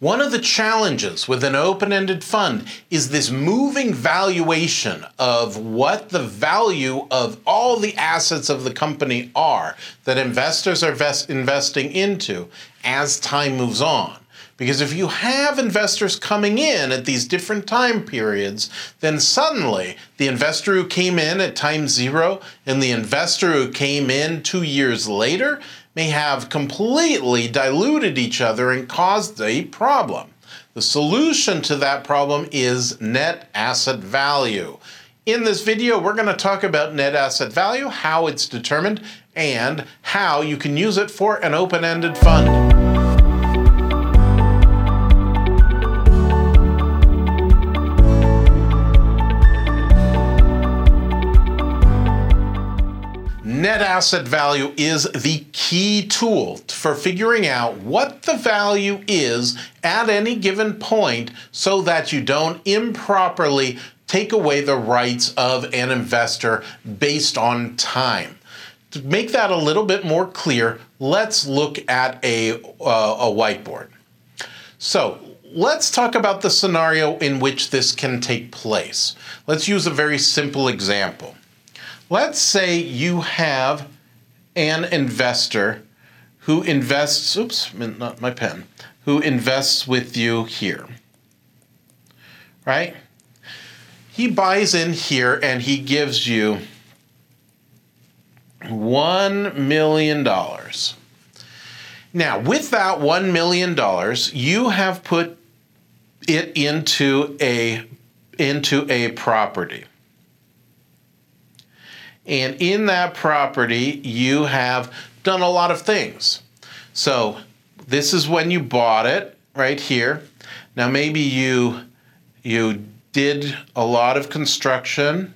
One of the challenges with an open ended fund is this moving valuation of what the value of all the assets of the company are that investors are investing into as time moves on. Because if you have investors coming in at these different time periods, then suddenly the investor who came in at time zero and the investor who came in two years later may have completely diluted each other and caused a problem. The solution to that problem is net asset value. In this video, we're going to talk about net asset value, how it's determined, and how you can use it for an open-ended fund. Net asset value is the key tool for figuring out what the value is at any given point so that you don't improperly take away the rights of an investor based on time. To make that a little bit more clear, let's look at a, uh, a whiteboard. So let's talk about the scenario in which this can take place. Let's use a very simple example. Let's say you have an investor who invests, oops, not my pen, who invests with you here, right? He buys in here and he gives you $1 million. Now, with that $1 million, you have put it into a, into a property. And in that property, you have done a lot of things. So this is when you bought it right here. Now maybe you you did a lot of construction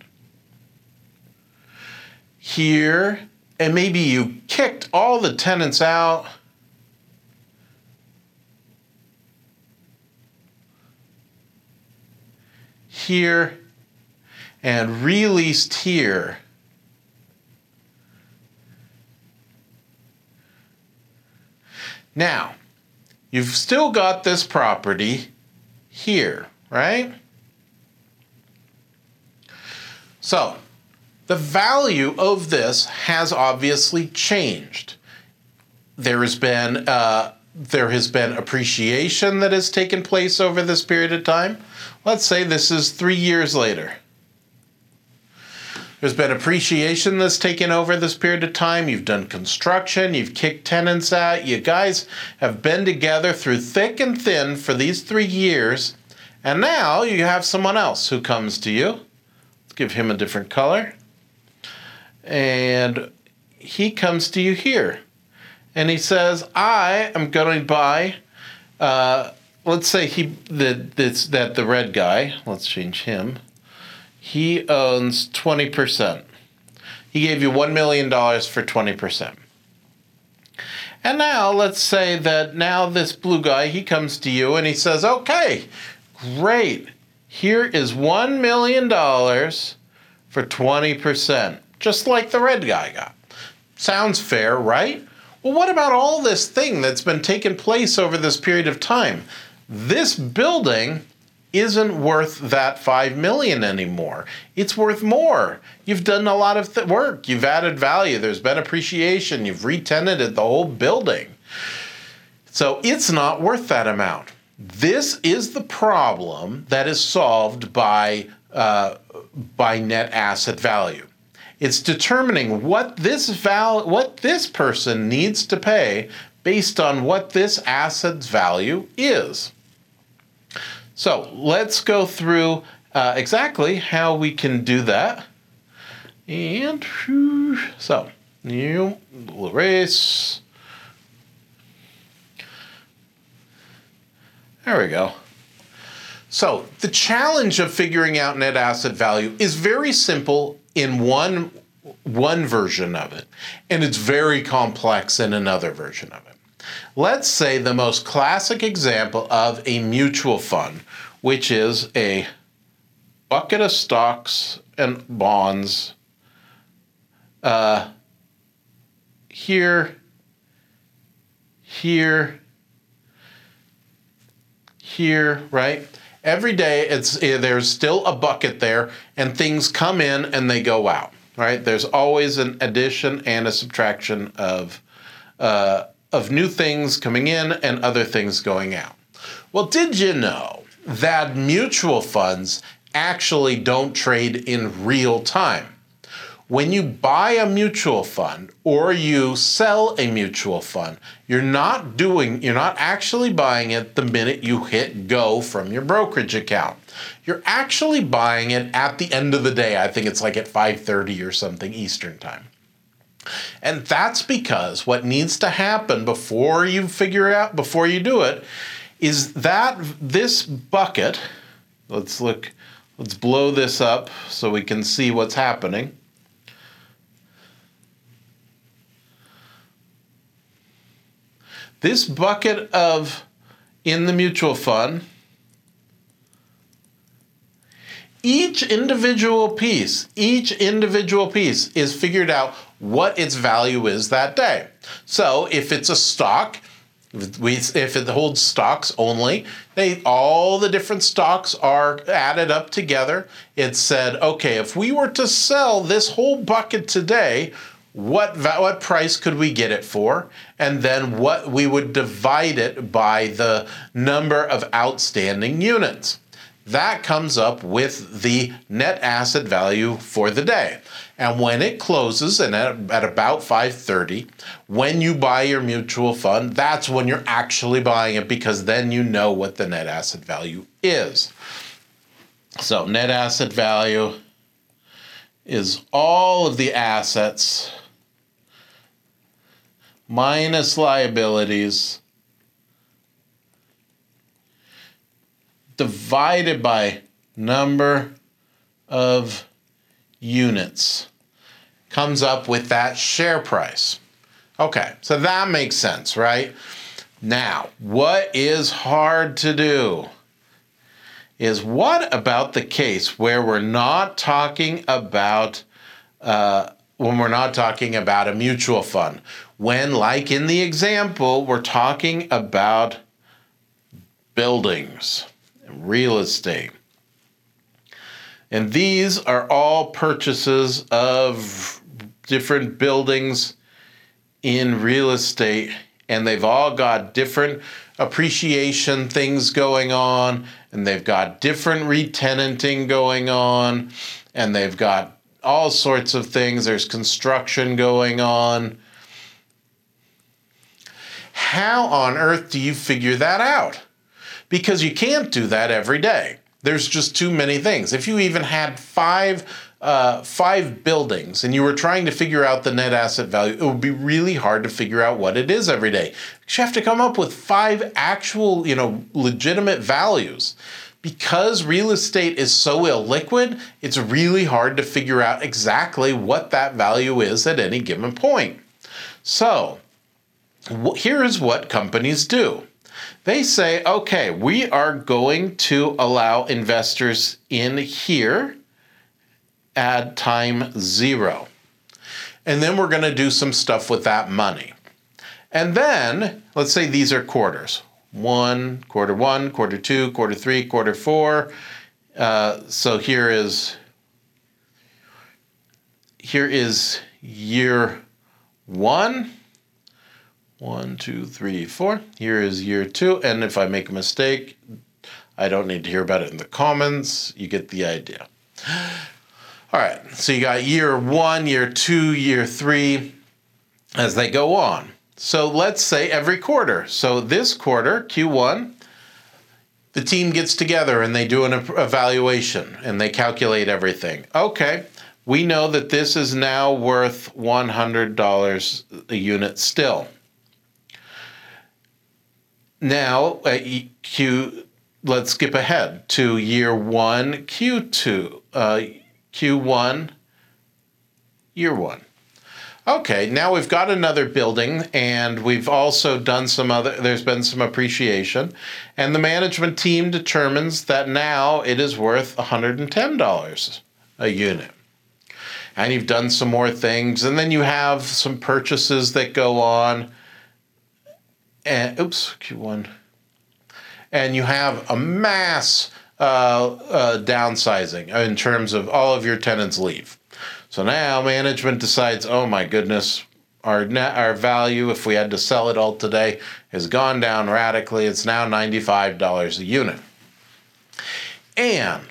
here and maybe you kicked all the tenants out. Here and released here. Now, you've still got this property here, right? So, the value of this has obviously changed. There has been uh, there has been appreciation that has taken place over this period of time. Let's say this is three years later. There's been appreciation that's taken over this period of time. You've done construction, you've kicked tenants out. You guys have been together through thick and thin for these three years. And now you have someone else who comes to you. Let's give him a different color. And he comes to you here. And he says, I am going to buy, uh, let's say he the, this, that the red guy, let's change him he owns 20%. He gave you $1 million for 20%. And now let's say that now this blue guy, he comes to you and he says, okay, great. Here is $1 million for 20%, just like the red guy got. Sounds fair, right? Well, what about all this thing that's been taking place over this period of time? This building isn't worth that 5 million anymore. It's worth more. You've done a lot of th- work. You've added value. There's been appreciation. You've retenanted the whole building. So it's not worth that amount. This is the problem that is solved by uh, by net asset value. It's determining what this val- what this person needs to pay based on what this asset's value is. So let's go through uh, exactly how we can do that. And so, new erase. There we go. So the challenge of figuring out net asset value is very simple in one one version of it, and it's very complex in another version of it. Let's say the most classic example of a mutual fund, which is a bucket of stocks and bonds uh, here, here, here, right? Every day it's eh, there's still a bucket there and things come in and they go out, right? There's always an addition and a subtraction of uh, of new things coming in and other things going out. Well, did you know that mutual funds actually don't trade in real time? When you buy a mutual fund or you sell a mutual fund, you're not doing, you're not actually buying it the minute you hit go from your brokerage account. You're actually buying it at the end of the day. I think it's like at 5:30 or something Eastern time. And that's because what needs to happen before you figure out before you do it is that this bucket, let's look, let's blow this up so we can see what's happening. This bucket of in the mutual fund, each individual piece, each individual piece is figured out what its value is that day. So if it's a stock, if it holds stocks only, they all the different stocks are added up together. It said, okay, if we were to sell this whole bucket today, what what price could we get it for and then what we would divide it by the number of outstanding units that comes up with the net asset value for the day. And when it closes and at, at about 5:30 when you buy your mutual fund that's when you're actually buying it because then you know what the net asset value is. So net asset value is all of the assets minus liabilities divided by number of units comes up with that share price. Okay, so that makes sense, right? Now, what is hard to do is what about the case where we're not talking about uh, when we're not talking about a mutual fund? When, like in the example, we're talking about buildings, real estate. And these are all purchases of different buildings in real estate, and they've all got different appreciation things going on, and they've got different retenanting going on, and they've got all sorts of things. There's construction going on. How on earth do you figure that out? Because you can't do that every day. There's just too many things. If you even had five uh, five buildings and you were trying to figure out the net asset value, it would be really hard to figure out what it is every day. You have to come up with five actual, you know, legitimate values. Because real estate is so illiquid, it's really hard to figure out exactly what that value is at any given point. So, here is what companies do. They say, okay, we are going to allow investors in here at time zero. And then we're going to do some stuff with that money. And then, let's say these are quarters one, quarter one, quarter two, quarter three, quarter four. Uh, so here is here is year one one, two, three, four. Here is year two. And if I make a mistake, I don't need to hear about it in the comments. You get the idea. All right, so you got year one, year two, year three as they go on. So let's say every quarter. So this quarter, Q1, the team gets together and they do an evaluation and they calculate everything. Okay, we know that this is now worth $100 a unit still. Now, uh, Q, let's skip ahead to year one, Q2, uh, Q1, year one. Okay, now we've got another building and we've also done some other, there's been some appreciation, and the management team determines that now it is worth $110 a unit. And you've done some more things, and then you have some purchases that go on and oops, Q1. and you have a mass uh, uh, downsizing in terms of all of your tenants leave. So now management decides, oh my goodness, our net our value if we had to sell it all today has gone down radically. It's now $95 a unit. And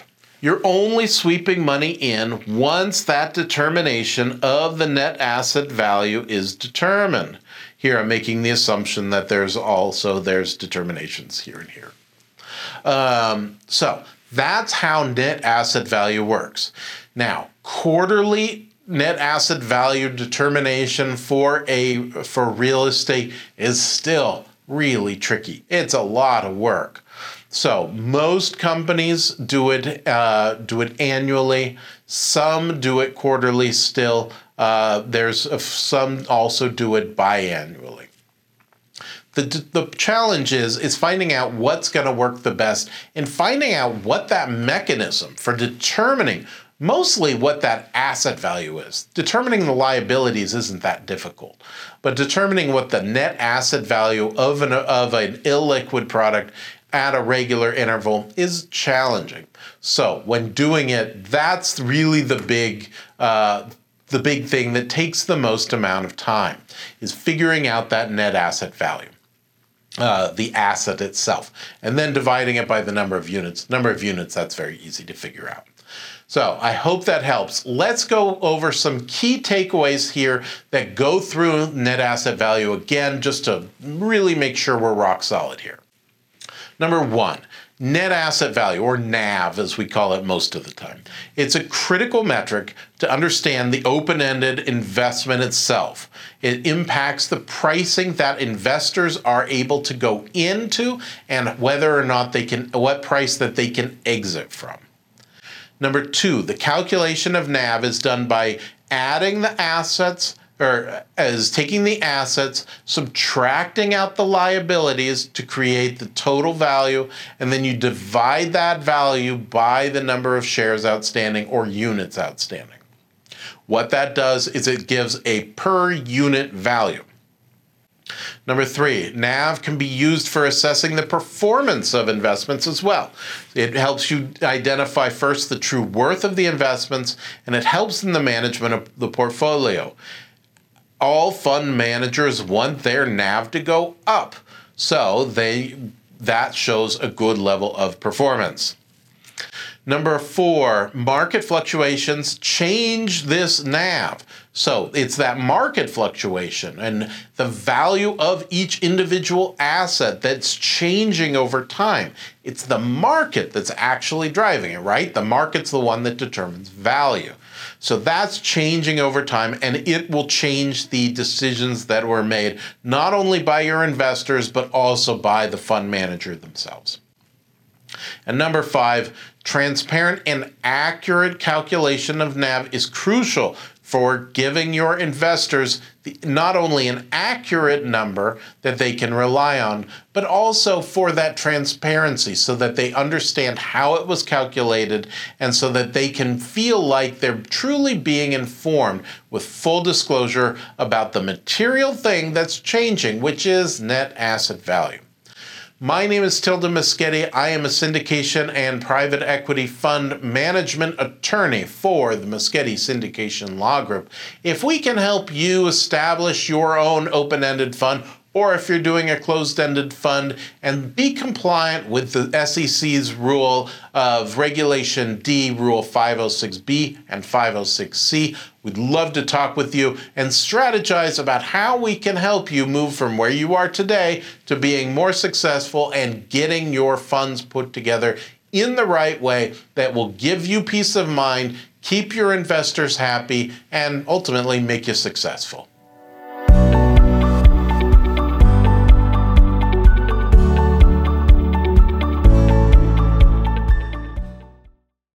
you're only sweeping money in once that determination of the net asset value is determined. Here I'm making the assumption that there's also there's determinations here and here. Um, so that's how net asset value works. Now, quarterly net asset value determination for a for real estate is still really tricky. It's a lot of work. So most companies do it uh, do it annually. Some do it quarterly. Still, uh, there's a, some also do it biannually. The, the challenge is is finding out what's going to work the best and finding out what that mechanism for determining mostly what that asset value is. Determining the liabilities isn't that difficult, but determining what the net asset value of an, of an illiquid product at a regular interval is challenging. So when doing it, that's really the big uh, the big thing that takes the most amount of time is figuring out that net asset value. Uh, the asset itself, and then dividing it by the number of units. Number of units, that's very easy to figure out. So I hope that helps. Let's go over some key takeaways here that go through net asset value again, just to really make sure we're rock solid here. Number one, net asset value, or NAV as we call it most of the time. It's a critical metric to understand the open ended investment itself. It impacts the pricing that investors are able to go into and whether or not they can, what price that they can exit from. Number two, the calculation of NAV is done by adding the assets or as taking the assets, subtracting out the liabilities to create the total value, and then you divide that value by the number of shares outstanding or units outstanding. What that does is it gives a per unit value. Number three, NAV can be used for assessing the performance of investments as well. It helps you identify first the true worth of the investments and it helps in the management of the portfolio. All fund managers want their NAV to go up, so they that shows a good level of performance. Number four, market fluctuations change this NAV. So it's that market fluctuation and the value of each individual asset that's changing over time. It's the market that's actually driving it, right? The market's the one that determines value. So that's changing over time and it will change the decisions that were made, not only by your investors, but also by the fund manager themselves. And number five, transparent and accurate calculation of NAV is crucial for giving your investors not only an accurate number that they can rely on, but also for that transparency so that they understand how it was calculated and so that they can feel like they're truly being informed with full disclosure about the material thing that's changing, which is net asset value. My name is Tilda Moschetti. I am a syndication and private equity fund management attorney for the Moschetti Syndication Law Group. If we can help you establish your own open ended fund, or if you're doing a closed ended fund and be compliant with the SEC's rule of Regulation D, Rule 506B and 506C. We'd love to talk with you and strategize about how we can help you move from where you are today to being more successful and getting your funds put together in the right way that will give you peace of mind, keep your investors happy, and ultimately make you successful.